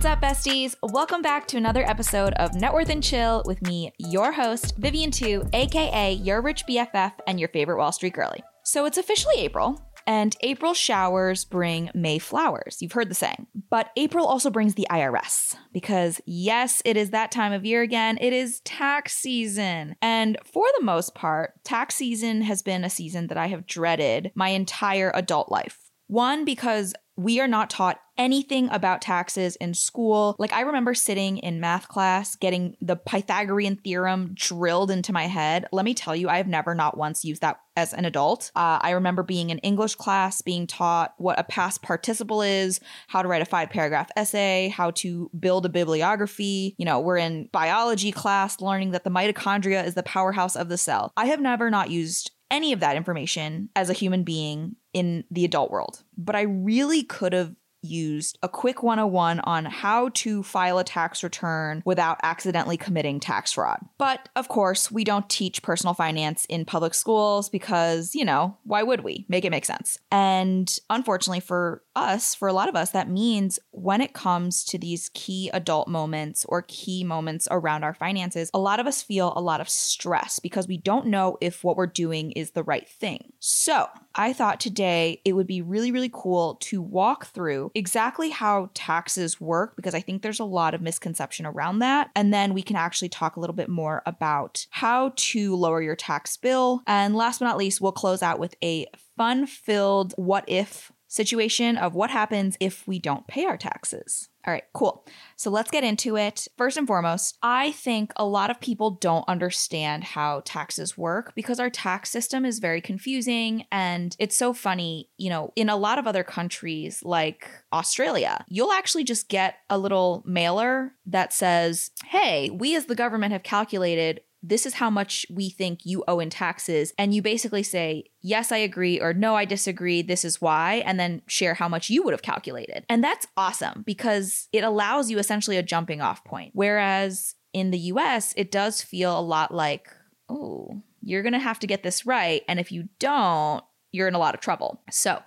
What's up, besties? Welcome back to another episode of Net Worth and Chill with me, your host, Vivian Tu, aka your rich BFF and your favorite Wall Street girly. So it's officially April, and April showers bring May flowers. You've heard the saying. But April also brings the IRS because, yes, it is that time of year again. It is tax season. And for the most part, tax season has been a season that I have dreaded my entire adult life. One, because we are not taught anything about taxes in school. Like, I remember sitting in math class getting the Pythagorean theorem drilled into my head. Let me tell you, I have never, not once, used that as an adult. Uh, I remember being in English class, being taught what a past participle is, how to write a five paragraph essay, how to build a bibliography. You know, we're in biology class learning that the mitochondria is the powerhouse of the cell. I have never not used any of that information as a human being in the adult world. But I really could have used a quick 101 on how to file a tax return without accidentally committing tax fraud. But of course, we don't teach personal finance in public schools because, you know, why would we? Make it make sense. And unfortunately for us, for a lot of us, that means when it comes to these key adult moments or key moments around our finances, a lot of us feel a lot of stress because we don't know if what we're doing is the right thing. So I thought today it would be really, really cool to walk through exactly how taxes work because I think there's a lot of misconception around that. And then we can actually talk a little bit more about how to lower your tax bill. And last but not least, we'll close out with a fun filled what if situation of what happens if we don't pay our taxes. All right, cool. So let's get into it. First and foremost, I think a lot of people don't understand how taxes work because our tax system is very confusing. And it's so funny, you know, in a lot of other countries like Australia, you'll actually just get a little mailer that says, hey, we as the government have calculated this is how much we think you owe in taxes. And you basically say, yes, I agree, or no, I disagree, this is why, and then share how much you would have calculated. And that's awesome because it allows you essentially a jumping off point. Whereas in the US, it does feel a lot like, oh, you're going to have to get this right. And if you don't, you're in a lot of trouble. So,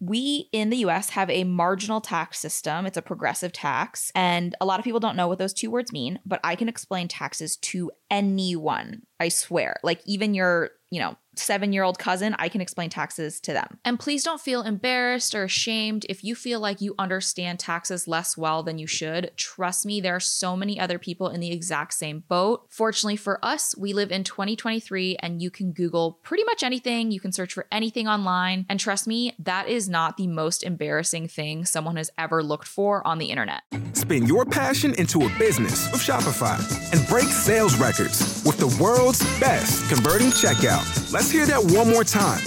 we in the US have a marginal tax system. It's a progressive tax. And a lot of people don't know what those two words mean, but I can explain taxes to anyone, I swear. Like even your, you know, seven year old cousin, I can explain taxes to them. And please don't feel embarrassed or ashamed if you feel like you understand taxes less well than you should. Trust me, there are so many other people in the exact same boat. Fortunately for us, we live in 2023 and you can Google pretty much anything, you can search for anything online. And trust me, that is not the most embarrassing thing someone has ever looked for on the internet. Spin your passion into a business with Shopify and break sales records with the world's best converting checkout. Let's hear that one more time.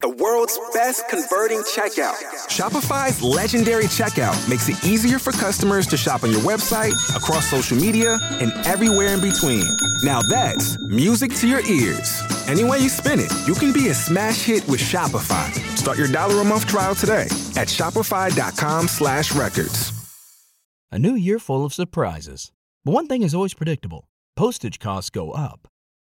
The world's best converting checkout. Shopify's legendary checkout makes it easier for customers to shop on your website, across social media, and everywhere in between. Now that's music to your ears. Any way you spin it, you can be a smash hit with Shopify. Start your dollar a month trial today at shopify.com slash records. A new year full of surprises. But one thing is always predictable. Postage costs go up.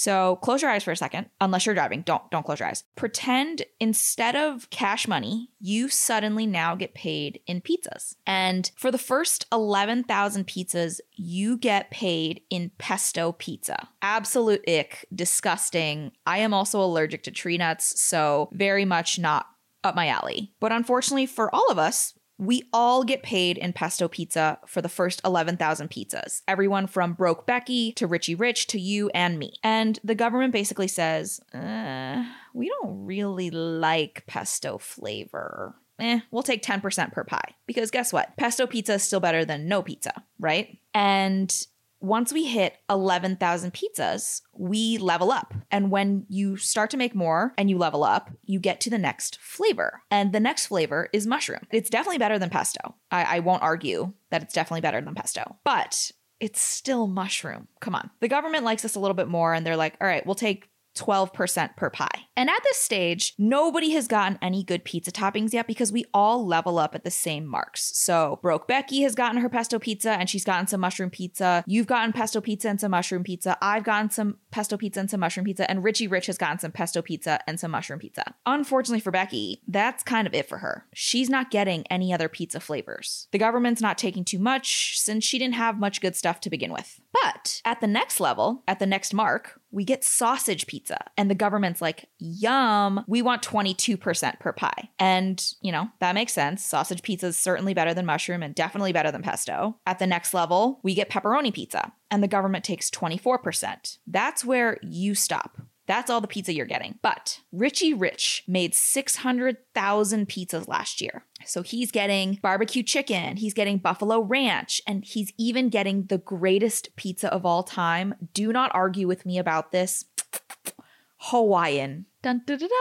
So close your eyes for a second, unless you're driving. Don't don't close your eyes. Pretend instead of cash money, you suddenly now get paid in pizzas. And for the first 11,000 pizzas, you get paid in pesto pizza. Absolute ick, disgusting. I am also allergic to tree nuts, so very much not up my alley. But unfortunately for all of us, We all get paid in pesto pizza for the first 11,000 pizzas. Everyone from Broke Becky to Richie Rich to you and me. And the government basically says, uh, we don't really like pesto flavor. Eh, we'll take 10% per pie. Because guess what? Pesto pizza is still better than no pizza, right? And once we hit 11,000 pizzas, we level up. And when you start to make more and you level up, you get to the next flavor. And the next flavor is mushroom. It's definitely better than pesto. I, I won't argue that it's definitely better than pesto, but it's still mushroom. Come on. The government likes us a little bit more, and they're like, all right, we'll take 12% per pie. And at this stage, nobody has gotten any good pizza toppings yet because we all level up at the same marks. So, Broke Becky has gotten her pesto pizza and she's gotten some mushroom pizza. You've gotten pesto pizza and some mushroom pizza. I've gotten some pesto pizza and some mushroom pizza. And Richie Rich has gotten some pesto pizza and some mushroom pizza. Unfortunately for Becky, that's kind of it for her. She's not getting any other pizza flavors. The government's not taking too much since she didn't have much good stuff to begin with. But at the next level, at the next mark, we get sausage pizza. And the government's like, yum, we want 22% per pie. And, you know, that makes sense. Sausage pizza is certainly better than mushroom and definitely better than pesto. At the next level, we get pepperoni pizza. And the government takes 24%. That's where you stop. That's all the pizza you're getting. But Richie Rich made 600,000 pizzas last year. So he's getting barbecue chicken, he's getting buffalo ranch, and he's even getting the greatest pizza of all time. Do not argue with me about this. Hawaiian. Dun, da, da, da.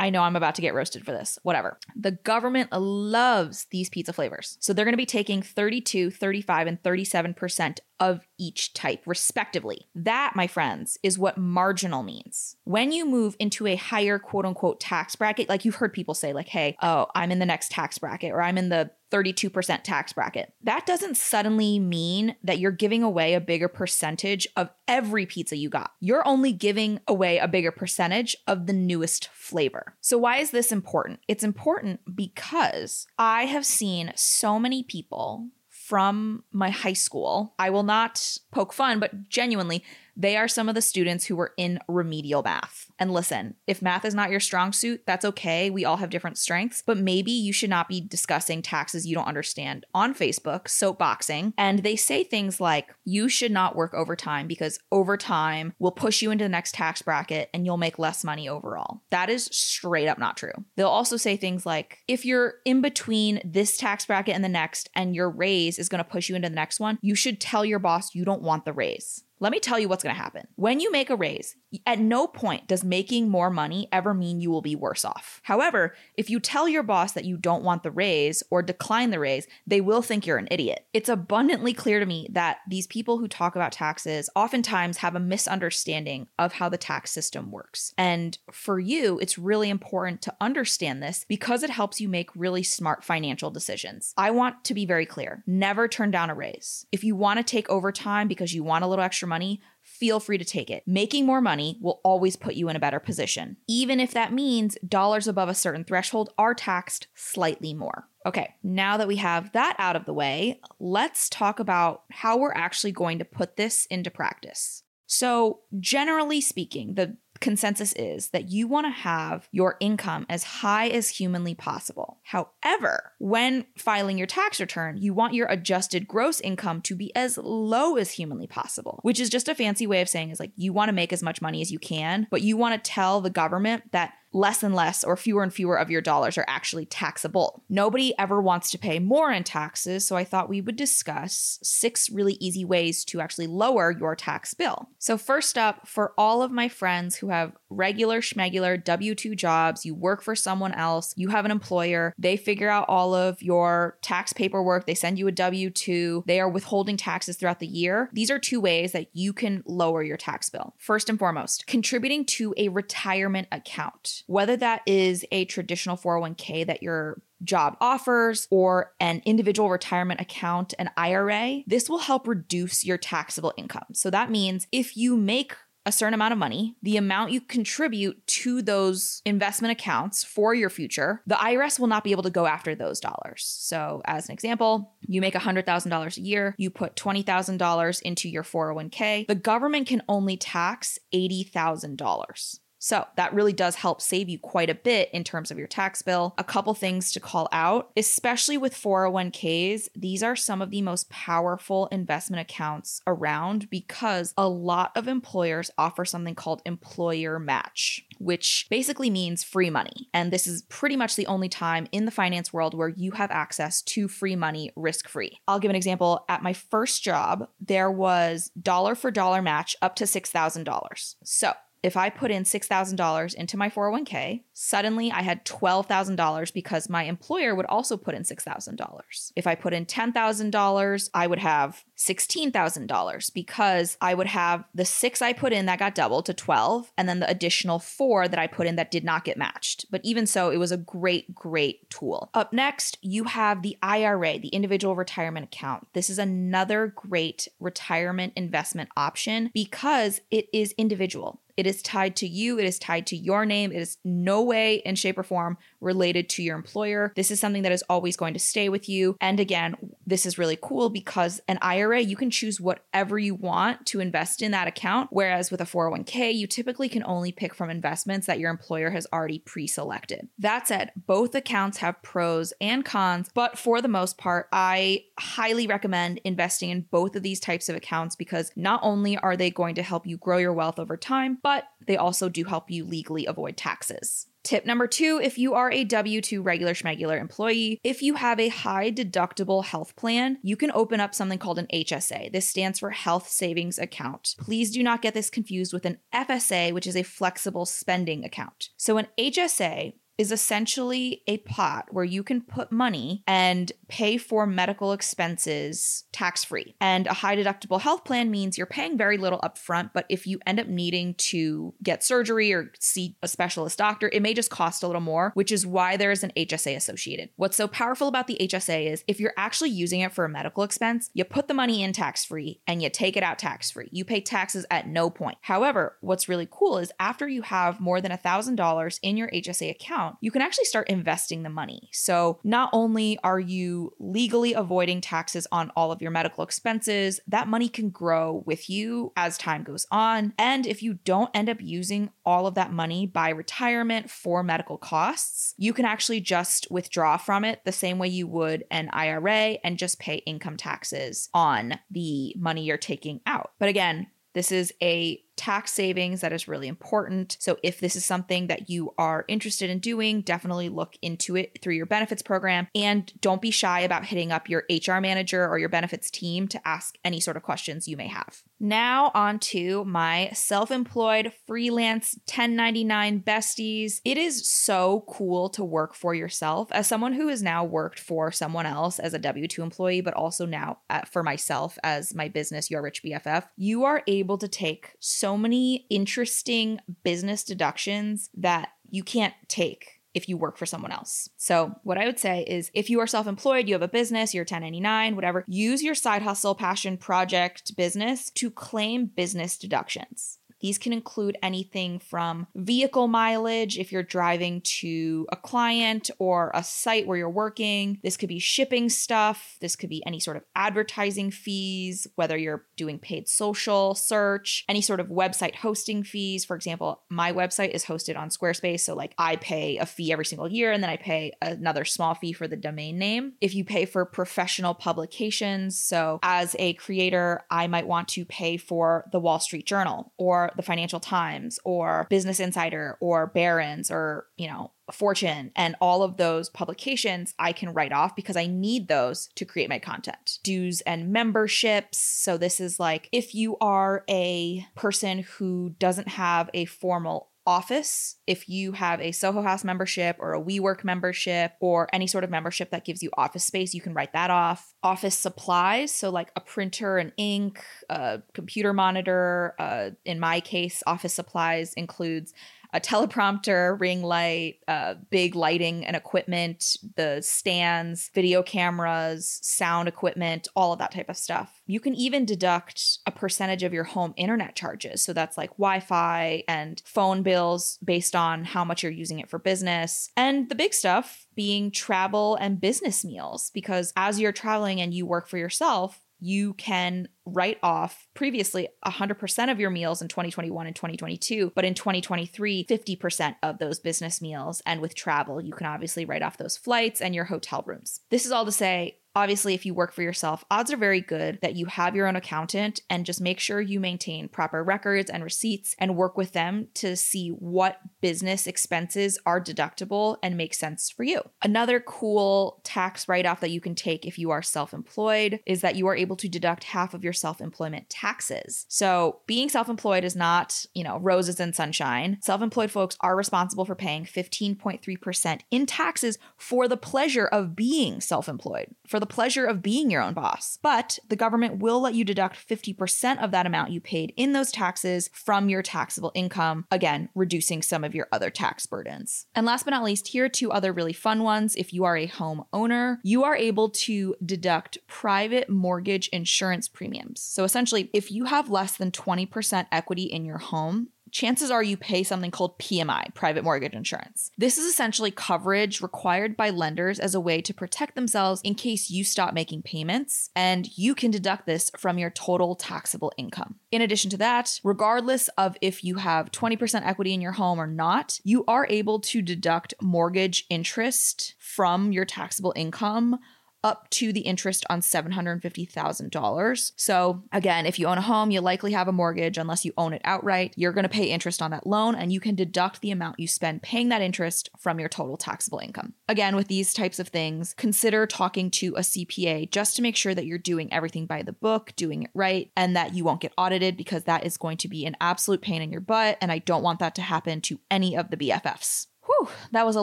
I know I'm about to get roasted for this. Whatever. The government loves these pizza flavors. So they're going to be taking 32, 35, and 37% of each type, respectively. That, my friends, is what marginal means. When you move into a higher quote unquote tax bracket, like you've heard people say, like, hey, oh, I'm in the next tax bracket, or I'm in the 32% tax bracket. That doesn't suddenly mean that you're giving away a bigger percentage of every pizza you got. You're only giving away a bigger percentage of the newest flavor. So, why is this important? It's important because I have seen so many people from my high school. I will not poke fun, but genuinely, they are some of the students who were in remedial math. And listen, if math is not your strong suit, that's okay. We all have different strengths, but maybe you should not be discussing taxes you don't understand on Facebook, soapboxing. And they say things like, you should not work overtime because overtime will push you into the next tax bracket and you'll make less money overall. That is straight up not true. They'll also say things like, if you're in between this tax bracket and the next, and your raise is going to push you into the next one, you should tell your boss you don't want the raise. Let me tell you what's going to happen. When you make a raise, at no point does making more money ever mean you will be worse off. However, if you tell your boss that you don't want the raise or decline the raise, they will think you're an idiot. It's abundantly clear to me that these people who talk about taxes oftentimes have a misunderstanding of how the tax system works. And for you, it's really important to understand this because it helps you make really smart financial decisions. I want to be very clear never turn down a raise. If you want to take overtime because you want a little extra money, feel free to take it. Making more money will always put you in a better position, even if that means dollars above a certain threshold are taxed slightly more. Okay, now that we have that out of the way, let's talk about how we're actually going to put this into practice. So, generally speaking, the consensus is that you want to have your income as high as humanly possible. However, when filing your tax return, you want your adjusted gross income to be as low as humanly possible, which is just a fancy way of saying is like you want to make as much money as you can, but you want to tell the government that less and less or fewer and fewer of your dollars are actually taxable. Nobody ever wants to pay more in taxes, so I thought we would discuss six really easy ways to actually lower your tax bill. So, first up, for all of my friends who have regular schmegular W 2 jobs, you work for someone else, you have an employer, they figure out all of your tax paperwork, they send you a W 2, they are withholding taxes throughout the year. These are two ways that you can lower your tax bill. First and foremost, contributing to a retirement account, whether that is a traditional 401k that your job offers or an individual retirement account, an IRA, this will help reduce your taxable income. So that means if you make a certain amount of money, the amount you contribute to those investment accounts for your future, the IRS will not be able to go after those dollars. So, as an example, you make $100,000 a year, you put $20,000 into your 401k, the government can only tax $80,000. So that really does help save you quite a bit in terms of your tax bill. A couple things to call out, especially with 401ks, these are some of the most powerful investment accounts around because a lot of employers offer something called employer match, which basically means free money. And this is pretty much the only time in the finance world where you have access to free money risk free. I'll give an example. At my first job, there was dollar for dollar match up to $6,000. So if I put in $6,000 into my 401k, suddenly I had $12,000 because my employer would also put in $6,000. If I put in $10,000, I would have $16,000 because I would have the six I put in that got doubled to 12 and then the additional four that I put in that did not get matched. But even so, it was a great, great tool. Up next, you have the IRA, the individual retirement account. This is another great retirement investment option because it is individual. It is tied to you. It is tied to your name. It is no way in shape or form related to your employer. This is something that is always going to stay with you. And again, this is really cool because an IRA, you can choose whatever you want to invest in that account. Whereas with a 401k, you typically can only pick from investments that your employer has already pre selected. That said, both accounts have pros and cons, but for the most part, I highly recommend investing in both of these types of accounts because not only are they going to help you grow your wealth over time, but they also do help you legally avoid taxes. Tip number two if you are a W 2 regular schmegular employee, if you have a high deductible health plan, you can open up something called an HSA. This stands for Health Savings Account. Please do not get this confused with an FSA, which is a flexible spending account. So, an HSA is essentially a pot where you can put money and pay for medical expenses tax free. And a high deductible health plan means you're paying very little upfront, but if you end up needing to get surgery or see a specialist doctor, it may just cost a little more, which is why there is an HSA associated. What's so powerful about the HSA is if you're actually using it for a medical expense, you put the money in tax free and you take it out tax free. You pay taxes at no point. However, what's really cool is after you have more than $1,000 in your HSA account, account, you can actually start investing the money. So not only are you legally avoiding taxes on all of your medical expenses, that money can grow with you as time goes on. And if you don't end up using all of that money by retirement for medical costs, you can actually just withdraw from it the same way you would an IRA and just pay income taxes on the money you're taking out. But again, this is a tax savings that is really important. So, if this is something that you are interested in doing, definitely look into it through your benefits program. And don't be shy about hitting up your HR manager or your benefits team to ask any sort of questions you may have. Now, on to my self employed freelance 1099 besties. It is so cool to work for yourself. As someone who has now worked for someone else as a W 2 employee, but also now for myself as my business, Your Rich BFF, you are able to take so so many interesting business deductions that you can't take if you work for someone else. So, what I would say is if you are self employed, you have a business, you're 1099, whatever, use your side hustle, passion, project, business to claim business deductions. These can include anything from vehicle mileage if you're driving to a client or a site where you're working. This could be shipping stuff. This could be any sort of advertising fees, whether you're doing paid social search, any sort of website hosting fees. For example, my website is hosted on Squarespace. So, like, I pay a fee every single year and then I pay another small fee for the domain name. If you pay for professional publications, so as a creator, I might want to pay for the Wall Street Journal or the Financial Times or Business Insider or Barron's or, you know, Fortune and all of those publications I can write off because I need those to create my content. Dues and memberships. So, this is like if you are a person who doesn't have a formal office, if you have a Soho House membership or a WeWork membership or any sort of membership that gives you office space, you can write that off. Office supplies, so like a printer and ink, a computer monitor. Uh, in my case, office supplies includes a teleprompter, ring light, uh, big lighting and equipment, the stands, video cameras, sound equipment, all of that type of stuff. You can even deduct a percentage of your home internet charges. So that's like Wi Fi and phone bills based on how much you're using it for business. And the big stuff being travel and business meals, because as you're traveling and you work for yourself, you can write off previously 100% of your meals in 2021 and 2022, but in 2023, 50% of those business meals. And with travel, you can obviously write off those flights and your hotel rooms. This is all to say, Obviously, if you work for yourself, odds are very good that you have your own accountant and just make sure you maintain proper records and receipts and work with them to see what business expenses are deductible and make sense for you. Another cool tax write off that you can take if you are self employed is that you are able to deduct half of your self employment taxes. So, being self employed is not, you know, roses and sunshine. Self employed folks are responsible for paying 15.3% in taxes for the pleasure of being self employed. For the pleasure of being your own boss. But the government will let you deduct 50% of that amount you paid in those taxes from your taxable income, again, reducing some of your other tax burdens. And last but not least, here are two other really fun ones. If you are a home owner, you are able to deduct private mortgage insurance premiums. So essentially, if you have less than 20% equity in your home, chances are you pay something called PMI, private mortgage insurance. This is essentially coverage required by lenders as a way to protect themselves in case you stop making payments, and you can deduct this from your total taxable income. In addition to that, regardless of if you have 20% equity in your home or not, you are able to deduct mortgage interest from your taxable income up to the interest on $750,000. So, again, if you own a home, you likely have a mortgage unless you own it outright. You're going to pay interest on that loan and you can deduct the amount you spend paying that interest from your total taxable income. Again, with these types of things, consider talking to a CPA just to make sure that you're doing everything by the book, doing it right, and that you won't get audited because that is going to be an absolute pain in your butt. And I don't want that to happen to any of the BFFs. Whew, that was a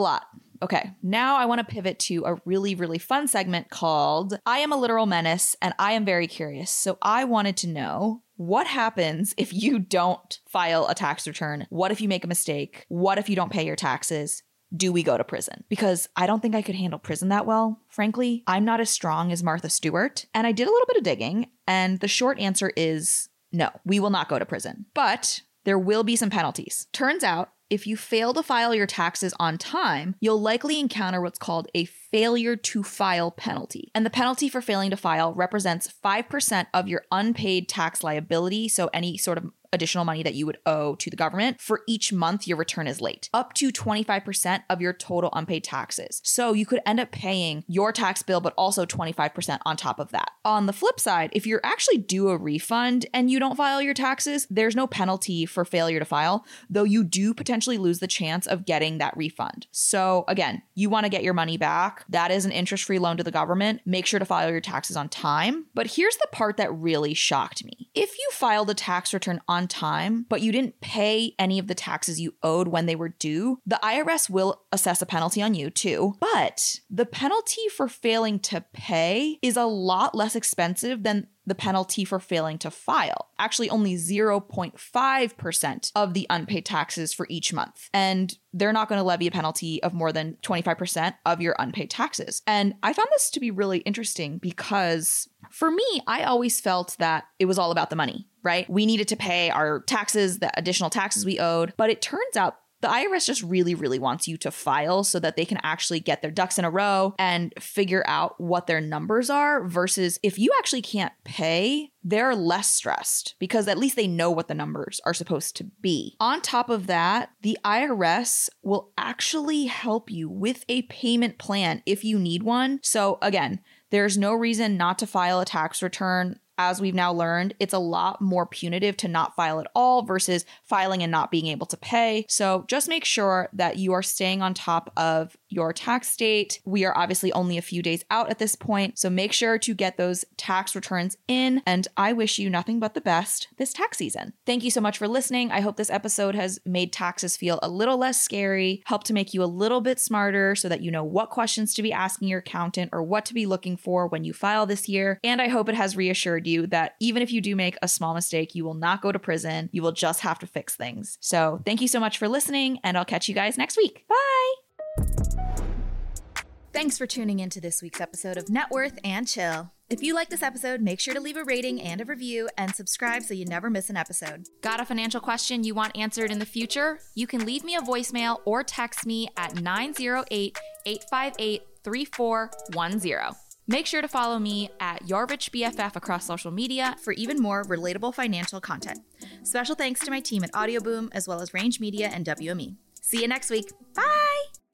lot. Okay, now I want to pivot to a really, really fun segment called I Am a Literal Menace and I Am Very Curious. So I wanted to know what happens if you don't file a tax return? What if you make a mistake? What if you don't pay your taxes? Do we go to prison? Because I don't think I could handle prison that well. Frankly, I'm not as strong as Martha Stewart. And I did a little bit of digging, and the short answer is no, we will not go to prison. But there will be some penalties. Turns out if you fail to file your taxes on time, you'll likely encounter what's called a failure to file penalty. And the penalty for failing to file represents 5% of your unpaid tax liability. So, any sort of additional money that you would owe to the government for each month your return is late, up to 25% of your total unpaid taxes. So you could end up paying your tax bill, but also 25% on top of that. On the flip side, if you're actually due a refund and you don't file your taxes, there's no penalty for failure to file, though you do potentially lose the chance of getting that refund. So again, you want to get your money back. That is an interest free loan to the government. Make sure to file your taxes on time. But here's the part that really shocked me. If you filed a tax return on time, but you didn't pay any of the taxes you owed when they were due, the IRS will assess a penalty on you too. But the penalty for failing to pay is a lot less expensive than the penalty for failing to file. Actually, only 0.5% of the unpaid taxes for each month. And they're not going to levy a penalty of more than 25% of your unpaid taxes. And I found this to be really interesting because for me, I always felt that it was all about the money, right? We needed to pay our taxes, the additional taxes we owed. But it turns out the IRS just really, really wants you to file so that they can actually get their ducks in a row and figure out what their numbers are. Versus if you actually can't pay, they're less stressed because at least they know what the numbers are supposed to be. On top of that, the IRS will actually help you with a payment plan if you need one. So, again, there's no reason not to file a tax return as we've now learned, it's a lot more punitive to not file at all versus filing and not being able to pay. So just make sure that you are staying on top of your tax date. We are obviously only a few days out at this point, so make sure to get those tax returns in. And I wish you nothing but the best this tax season. Thank you so much for listening. I hope this episode has made taxes feel a little less scary, helped to make you a little bit smarter so that you know what questions to be asking your accountant or what to be looking for when you file this year. And I hope it has reassured you that even if you do make a small mistake, you will not go to prison. You will just have to fix things. So thank you so much for listening, and I'll catch you guys next week. Bye. Thanks for tuning into this week's episode of Net Worth and Chill. If you like this episode, make sure to leave a rating and a review and subscribe so you never miss an episode. Got a financial question you want answered in the future? You can leave me a voicemail or text me at 908 858 3410. Make sure to follow me at Your Rich BFF across social media for even more relatable financial content. Special thanks to my team at Audioboom, as well as Range Media and WME. See you next week. Bye!